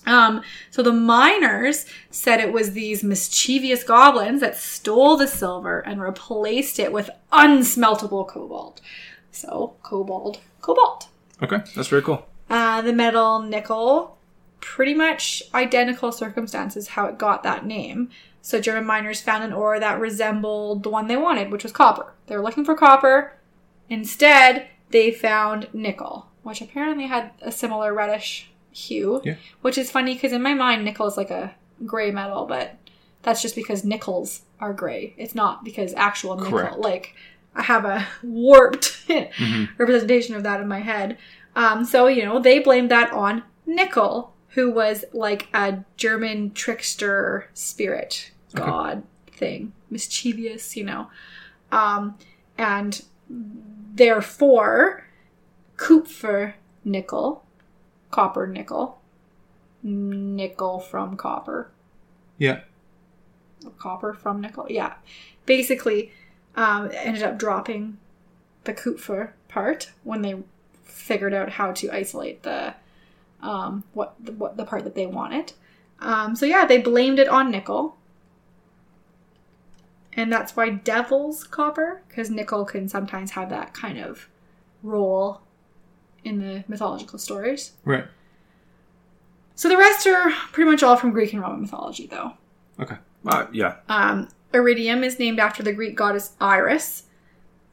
Um, so the miners said it was these mischievous goblins that stole the silver and replaced it with unsmeltable cobalt. So cobalt, cobalt. Okay, that's very cool. Uh, the metal nickel, pretty much identical circumstances how it got that name. So German miners found an ore that resembled the one they wanted, which was copper. They were looking for copper. Instead, they found nickel, which apparently had a similar reddish hue. Yeah. Which is funny because in my mind, nickel is like a gray metal, but that's just because nickels are gray. It's not because actual nickel. Correct. Like I have a warped Mhm. representation of that in my head. Um, so you know they blamed that on Nickel, who was like a German trickster spirit Okay. god thing, mischievous, you know, um, and therefore Kupfer nickel, copper nickel, nickel from copper, Yeah. copper from nickel. Yeah, basically, um, ended up dropping the Kupfer part when they figured out how to isolate the um, what the, what the part that they wanted. Um, so yeah, they blamed it on nickel, and that's why devil's copper because nickel can sometimes have that kind of role in the mythological stories. Right. So the rest are pretty much all from Greek and Roman mythology, though. Okay. Uh, yeah. Um, iridium is named after the Greek goddess Iris,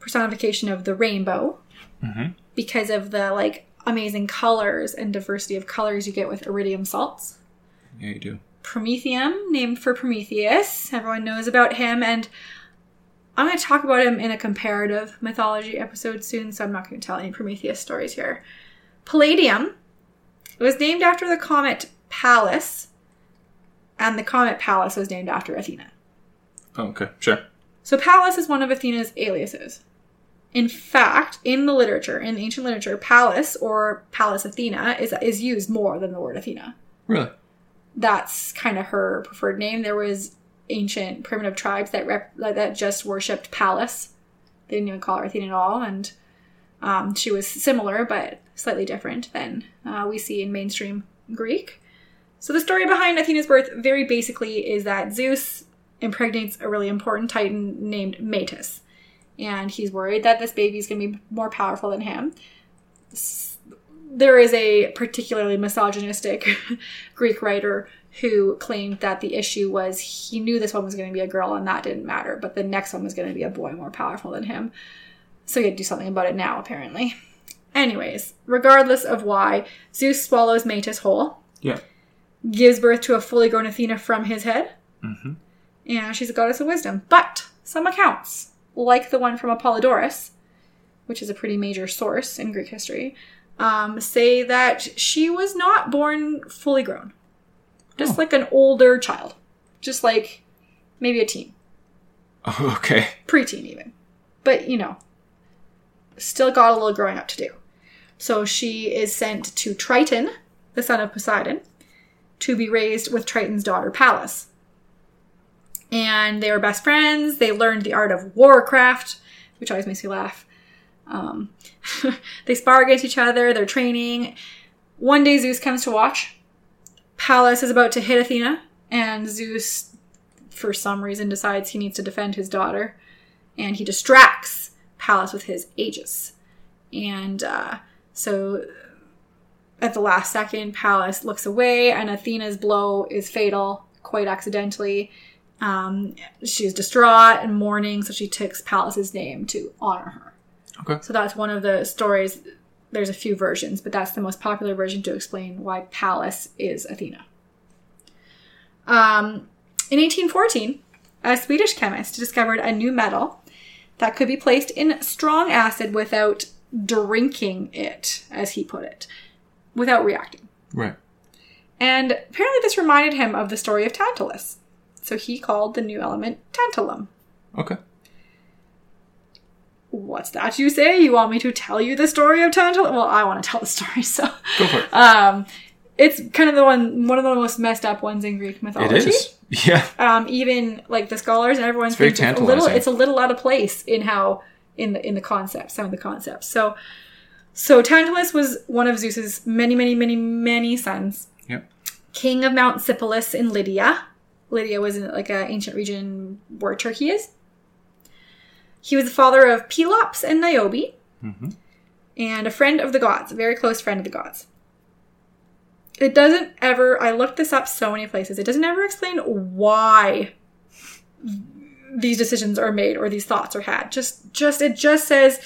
personification of the rainbow, Mm-hmm. because of the like amazing colors and diversity of colors you get with iridium salts. Yeah, you do. Promethium, named for Prometheus. Everyone knows about him, and I'm going to talk about him in a comparative mythology episode soon, so I'm not going to tell any Prometheus stories here. Palladium it was named after the comet Pallas, and the comet Pallas was named after Athena. Oh, okay. Sure. So Pallas is one of Athena's aliases. In fact, in the literature, in ancient literature, Pallas or Pallas Athena is is used more than the word Athena. Really? That's kind of her preferred name. There was ancient primitive tribes that rep, that just worshipped Pallas. They didn't even call her Athena at all, and um, she was similar but slightly different than uh, we see in mainstream Greek. So the story behind Athena's birth, very basically, is that Zeus impregnates a really important titan named Metis, and he's worried that this baby is going to be more powerful than him. There is a particularly misogynistic Greek writer who claimed that the issue was he knew this one was going to be a girl and that didn't matter, but the next one was going to be a boy more powerful than him. So he had to do something about it now, apparently. Anyways, regardless of why, Zeus swallows Metis whole, Yeah. gives birth to a fully grown Athena from his head, Mm-hmm. and she's a goddess of wisdom. But some accounts, like the one from Apollodorus, which is a pretty major source in Greek history, um, say that she was not born fully grown. Just Oh. like an older child. Just like maybe a teen. Okay. Preteen, even. But, you know, still got a little growing up to do. So she is sent to Triton, the son of Poseidon, to be raised with Triton's daughter Pallas. And they were best friends. They learned the art of warcraft, which always makes me laugh. Um, they spar against each other, they're training. One day Zeus comes to watch. Pallas is about to hit Athena, and Zeus, for some reason, decides he needs to defend his daughter. And he distracts Pallas with his Aegis. And uh, so at the last second, Pallas looks away, and Athena's blow is fatal, quite accidentally. Um, she's distraught and mourning, so she takes Pallas's name to honor her. Okay. So that's one of the stories. There's a few versions, but that's the most popular version to explain why Pallas is Athena. Um, in 1814, a Swedish chemist discovered a new metal that could be placed in strong acid without drinking it, as he put it, without reacting. Right. And apparently, this reminded him of the story of Tantalus. So he called the new element tantalum. Okay. What's that you say? You want me to tell you the story of Tantalus? Well, I want to tell the story, so. Go for it. Um, it's kind of the one, one of the most messed up ones in Greek mythology. is. Yeah. Um, even like the scholars and everyone's It's very a little, it's a little out of place in how in the in the concepts, some of the concepts. So, so Tantalus was one of Zeus's many, many, many, many sons. Yep. King of Mount Sipylus in Lydia. Lydia was in like an ancient region where Turkey is. He was the father of Pelops and Niobe, Mm-hmm. and a friend of the gods, a very close friend of the gods. It doesn't ever, I looked this up so many places, it doesn't ever explain why these decisions are made or these thoughts are had. Just, just, it just says,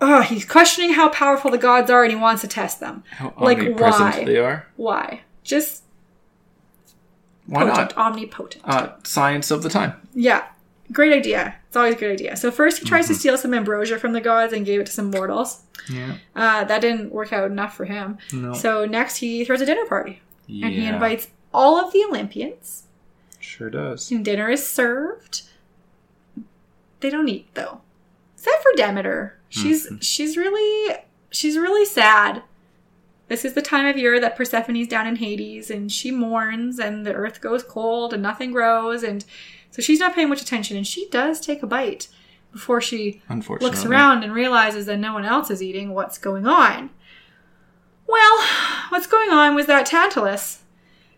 oh, he's questioning how powerful the gods are and he wants to test them. How Like, why? they are. Why? Just Why potent, not? omnipotent. Uh, science of the time. Yeah. Great idea. It's always a great idea. So first he tries Mm-hmm. to steal some ambrosia from the gods and gave it to some mortals. Yeah. Uh, that didn't work out enough for him. No. So next he throws a dinner party. yeah. And he invites all of the Olympians. Sure does. And dinner is served. They don't eat though. Except for Demeter. She's Mm-hmm. she's really she's really sad. This is the time of year that Persephone's down in Hades and she mourns and the earth goes cold and nothing grows and so she's not paying much attention and she does take a bite before she looks around and realizes that no one else is eating what's going on. Well, what's going on was that Tantalus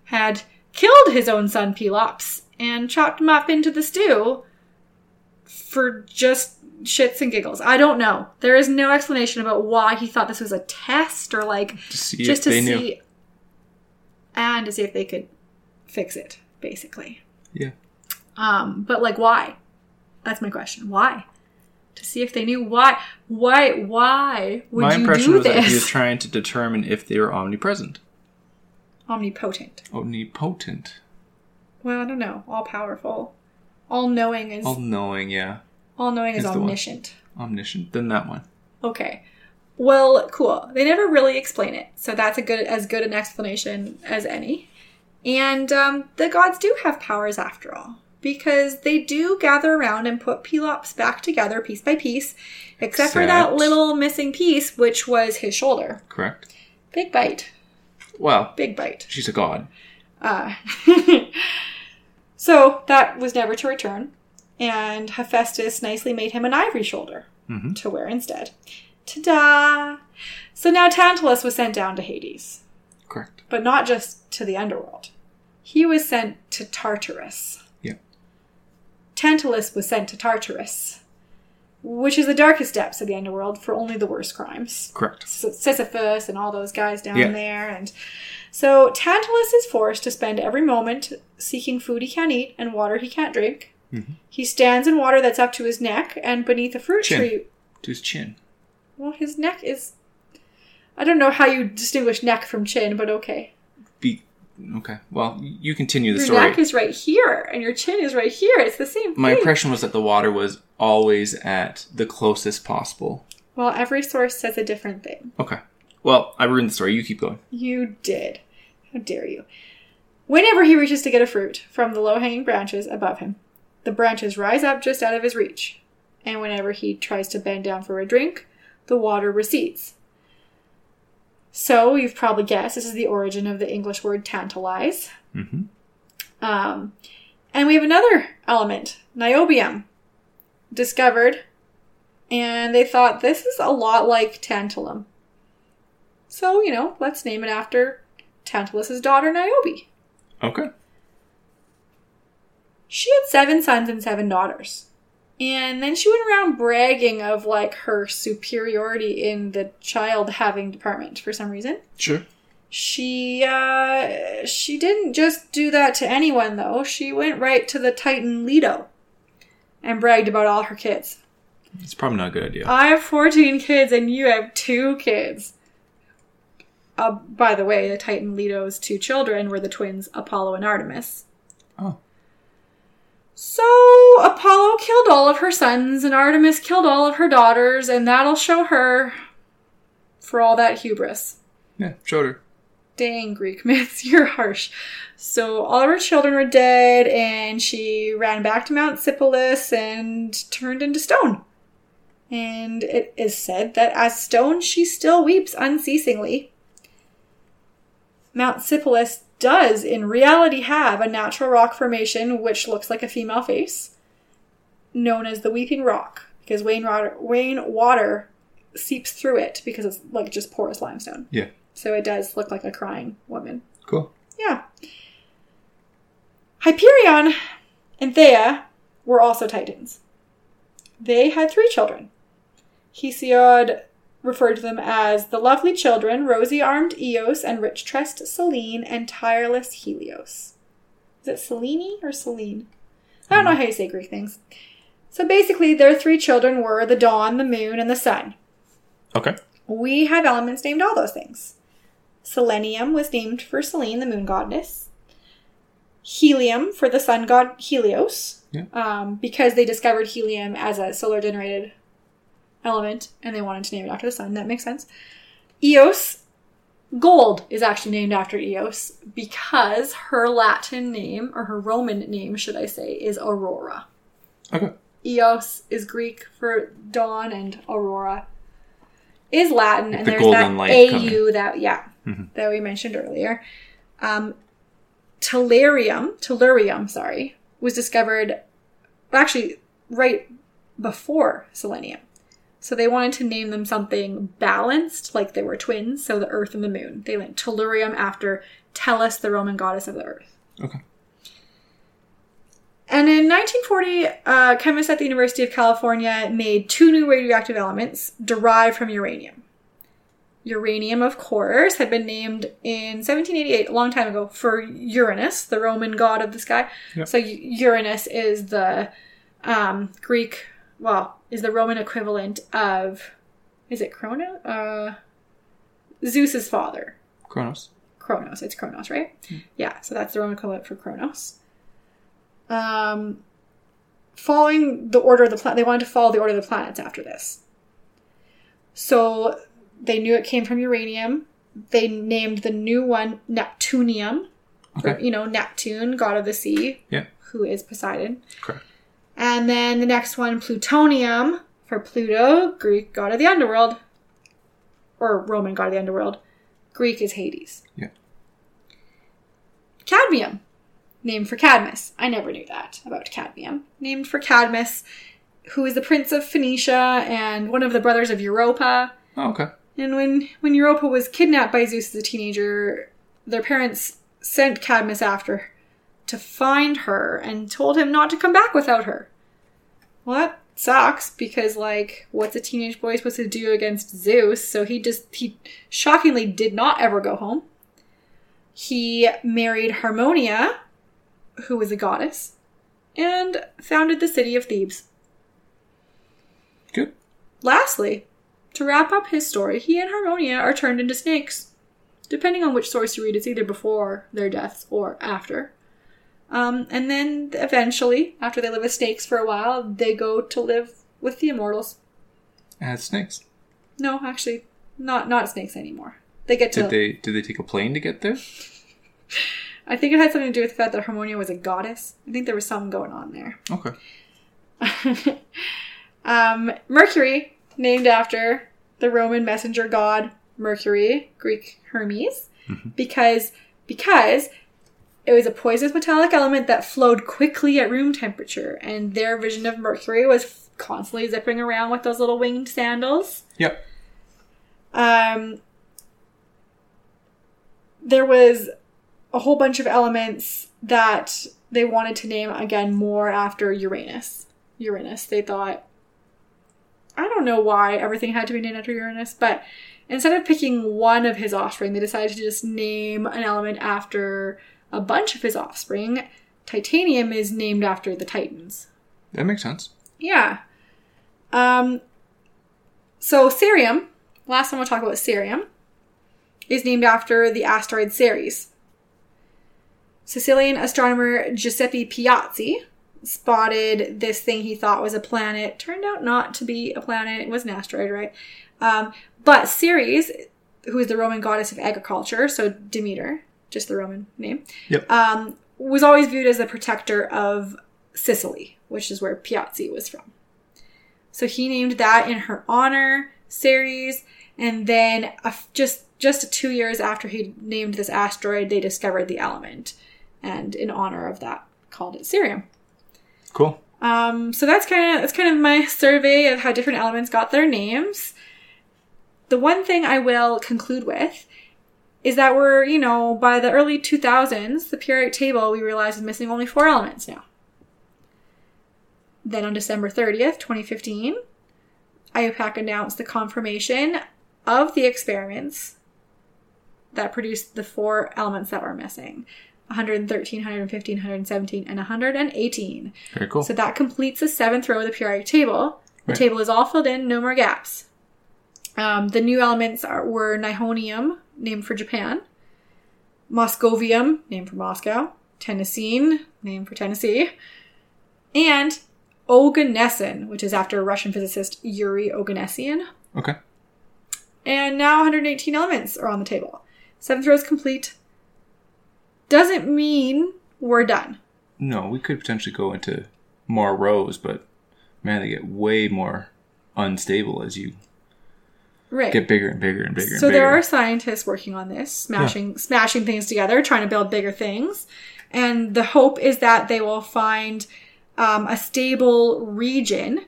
had killed his own son Pelops and chopped him up into the stew for just shits and giggles. I don't know. There is no explanation about why he thought this was a test or like To just to see knew. and to see if they could fix it, basically. Yeah. Um, but like why? That's my question. Why? To see if they knew why why why would you do this? My you impression do was that he was trying to determine if they were omnipresent. Omnipotent. Omnipotent. Well, I don't know. All powerful. All knowing is All knowing, yeah. all knowing is is the one. omniscient. Omniscient. Then that one. Okay. Well, cool. They never really explain it, so that's a good as good an explanation as any. And um, the gods do have powers after all, because they do gather around and put Pelops back together piece by piece, except for that little missing piece, which was his shoulder. Correct? Big bite. Well, Big bite. she's a god. Uh, so that was never to return, and Hephaestus nicely made him an ivory shoulder Mhm. to wear instead. Ta da! So now Tantalus was sent down to Hades, Correct. but not just to the underworld. He was sent to Tartarus. Tantalus was sent to Tartarus which is the darkest depths of the underworld for only the worst crimes. Correct. S- Sisyphus and all those guys down Yeah. there. And so Tantalus is forced to spend every moment seeking food he can't eat and water he can't drink. Mm-hmm. He stands in water that's up to his neck and beneath a fruit Chin. tree. To his chin. Well, his neck is. I don't know how you distinguish neck from chin, but okay. Okay. Well, you continue the Your story. neck is right here, and your chin is right here. It's the same My thing. impression was that the water was always at the closest possible. well, every source says a different thing. Okay. Well, I ruined the story. You keep going. You did. How dare you? Whenever he reaches to get a fruit from the low hanging branches above him, the branches rise up just out of his reach. And whenever he tries to bend down for a drink, the water recedes. So, you've probably guessed this is the origin of the English word tantalize. Mm-hmm. Um, and we have another element, niobium, discovered. And they thought this is a lot like tantalum. So, you know, let's name it after Tantalus's daughter, Niobe. Okay. She had seven sons and seven daughters. And then she went around bragging of like her superiority in the child having department for some reason. Sure. She uh she didn't just do that to anyone though. She went right to the Titan Leto and bragged about all her kids. It's probably not a good idea. I have 14 kids and you have two kids. Uh, by the way, the Titan Leto's two children were the twins Apollo and Artemis. Oh. So Apollo killed all of her sons and Artemis killed all of her daughters, and that'll show her for all that hubris. Yeah, showed her. Dang, Greek myths, you're harsh. So all of her children were dead, and she ran back to Mount Sipylus and turned into stone. And it is said that as stone, she still weeps unceasingly. Mount Sipylus does, in reality, have a natural rock formation which looks like a female face, known as the Weeping Rock, because rain water, rain water seeps through it because it's like just porous limestone. Yeah. So it does look like a crying woman. Cool. Yeah. Hyperion and Thea were also Titans. They had three children. Hesiod referred to them as the lovely children, rosy armed Eos and rich tressed Selene and tireless Helios. Is it Selene or Selene? I don't know how you say Greek things. So basically, their three children were the dawn, the moon, and the sun. Okay. We have elements named all those things. Selenium was named for Selene, the moon goddess. Helium for the sun god Helios, Yeah. um, because they discovered helium as a solar generated element and they wanted to name it after the sun. That makes sense. Eos, gold is actually named after Eos because her Latin name, or her Roman name, should I say, is Aurora. Okay. Eos is Greek for dawn, and Aurora is Latin, and the there's that AU coming. that yeah Mhm. that we mentioned earlier. Um, tellurium, tellurium, sorry, was discovered actually right before selenium. So they wanted to name them something balanced, like they were twins. So the Earth and the Moon. They went tellurium after Tellus, the Roman goddess of the Earth. Okay. And in 1940, uh, chemists at the University of California made two new radioactive elements derived from uranium. Uranium, of course, had been named in 1788, a long time ago, for Uranus, the Roman god of the sky. Yep. So Uranus is the um, Greek, well, is the Roman equivalent of, is it Chrono? Uh, Zeus's father. Kronos. Kronos. It's Kronos, right? Yeah, so that's the Roman equivalent for Kronos. Um, following the order of the planet, they wanted to follow the order of the planets after this. So they knew it came from uranium. They named the new one Neptunium, Okay. you know, Neptune, god of the sea, Yeah. who is Poseidon. Correct. And then the next one, Plutonium, for Pluto, Greek god of the underworld, or Roman god of the underworld. Greek is Hades. Yeah. Cadmium, named for Cadmus. I never knew that about cadmium. Named for Cadmus, who is the prince of Phoenicia and one of the brothers of Europa. Oh, okay. And when when Europa was kidnapped by Zeus as a teenager, their parents sent Cadmus after to find her and told him not to come back without her. Well, that sucks because like what's a teenage boy supposed to do against Zeus? So he just he shockingly did not ever go home. He married Harmonia, who was a goddess, and founded the city of Thebes. Good. Lastly, to wrap up his story, he and Harmonia are turned into snakes. Depending on which source you read, it's either before their deaths or after. Um, and then eventually, after they live as snakes for a while, they go to live with the immortals. As snakes. No, actually, not not snakes anymore. They get to. Did they did they take a plane to get there? I think it had something to do with the fact that Harmonia was a goddess. I think there was something going on there. Okay. um, Mercury, named after the Roman messenger god Mercury, Greek Hermes, because because it was a poisonous metallic element that flowed quickly at room temperature, and their vision of Mercury was constantly zipping around with those little winged sandals. Yep. Um, there was a whole bunch of elements that they wanted to name again more after Uranus. Uranus. They thought, I don't know why everything had to be named after Uranus, but instead of picking one of his offspring, they decided to just name an element after a bunch of his offspring. Titanium is named after the Titans. That makes sense. Yeah. Um, so Cerium, last time we'll talk about Cerium, is named after the asteroid Ceres. Sicilian astronomer Giuseppe Piazzi spotted this thing he thought was a planet. Turned out not to be a planet. It was an asteroid, right? Um, but Ceres, who is the Roman goddess of agriculture, so Demeter, just the Roman name, Yep. um, was always viewed as the protector of Sicily, which is where Piazzi was from. So he named that in her honor, Ceres, and then just just two years after he named this asteroid, they discovered the element, and in honor of that, called it Cerium. Cool. Um, so that's kind of that's kind of my survey of how different elements got their names. The one thing I will conclude with is that we're, you know, by the early 2000s, the periodic table we realized is missing only four elements now. Then on December 30th, 2015, IUPAC announced the confirmation of the experiments that produced the four elements that were missing 113, 115, 117, and 118. Very cool. So that completes the seventh row of the periodic table. The Right. table is all filled in, no more gaps. Um, the new elements are, were Nihonium, named for Japan, Moscovium, named for Moscow, Tennessine, named for Tennessee, and Oganesson, which is after Russian physicist Yuri Oganessian. okay. And now 118 elements are on the table. Seventh row is complete. Doesn't mean we're done. No, we could potentially go into more rows, but man, they get way more unstable as you Right. get bigger and bigger and bigger and so bigger. there are scientists working on this smashing smashing things together trying to build bigger things and the hope is that they will find um, a stable region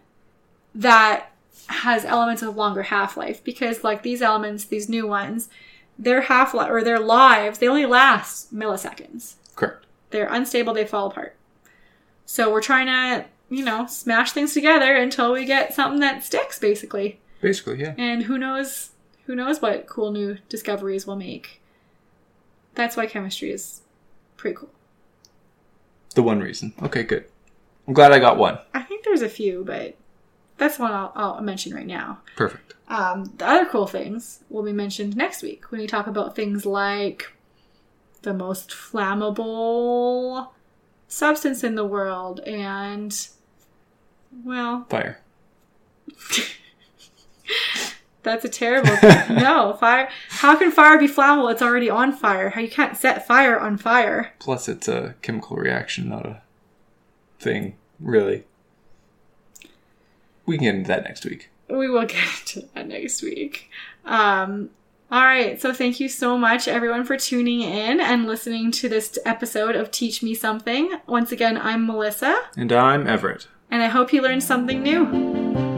that has elements of longer half-life because like these elements these new ones their half-life or their lives they only last milliseconds Correct. they're unstable they fall apart so we're trying to you know smash things together until we get something that sticks basically Basically, yeah. and who knows who knows what cool new discoveries we'll make that's why chemistry is pretty cool The one reason. Okay, good. I'm glad I got one. i think there's a few but that's one i'll, I'll mention right now Perfect. um, the other cool things will be mentioned next week when we talk about things like the most flammable substance in the world and well Fire. That's a terrible. thing. no fire. How can fire be flammable? It's already on fire. How you can't set fire on fire? Plus, it's a chemical reaction, not a thing, really. We can get into that next week. We will get into that next week. Um, all right. So thank you so much, everyone, for tuning in and listening to this episode of Teach Me Something. Once again, I'm Melissa, And I'm Everett. and I hope you learned something new.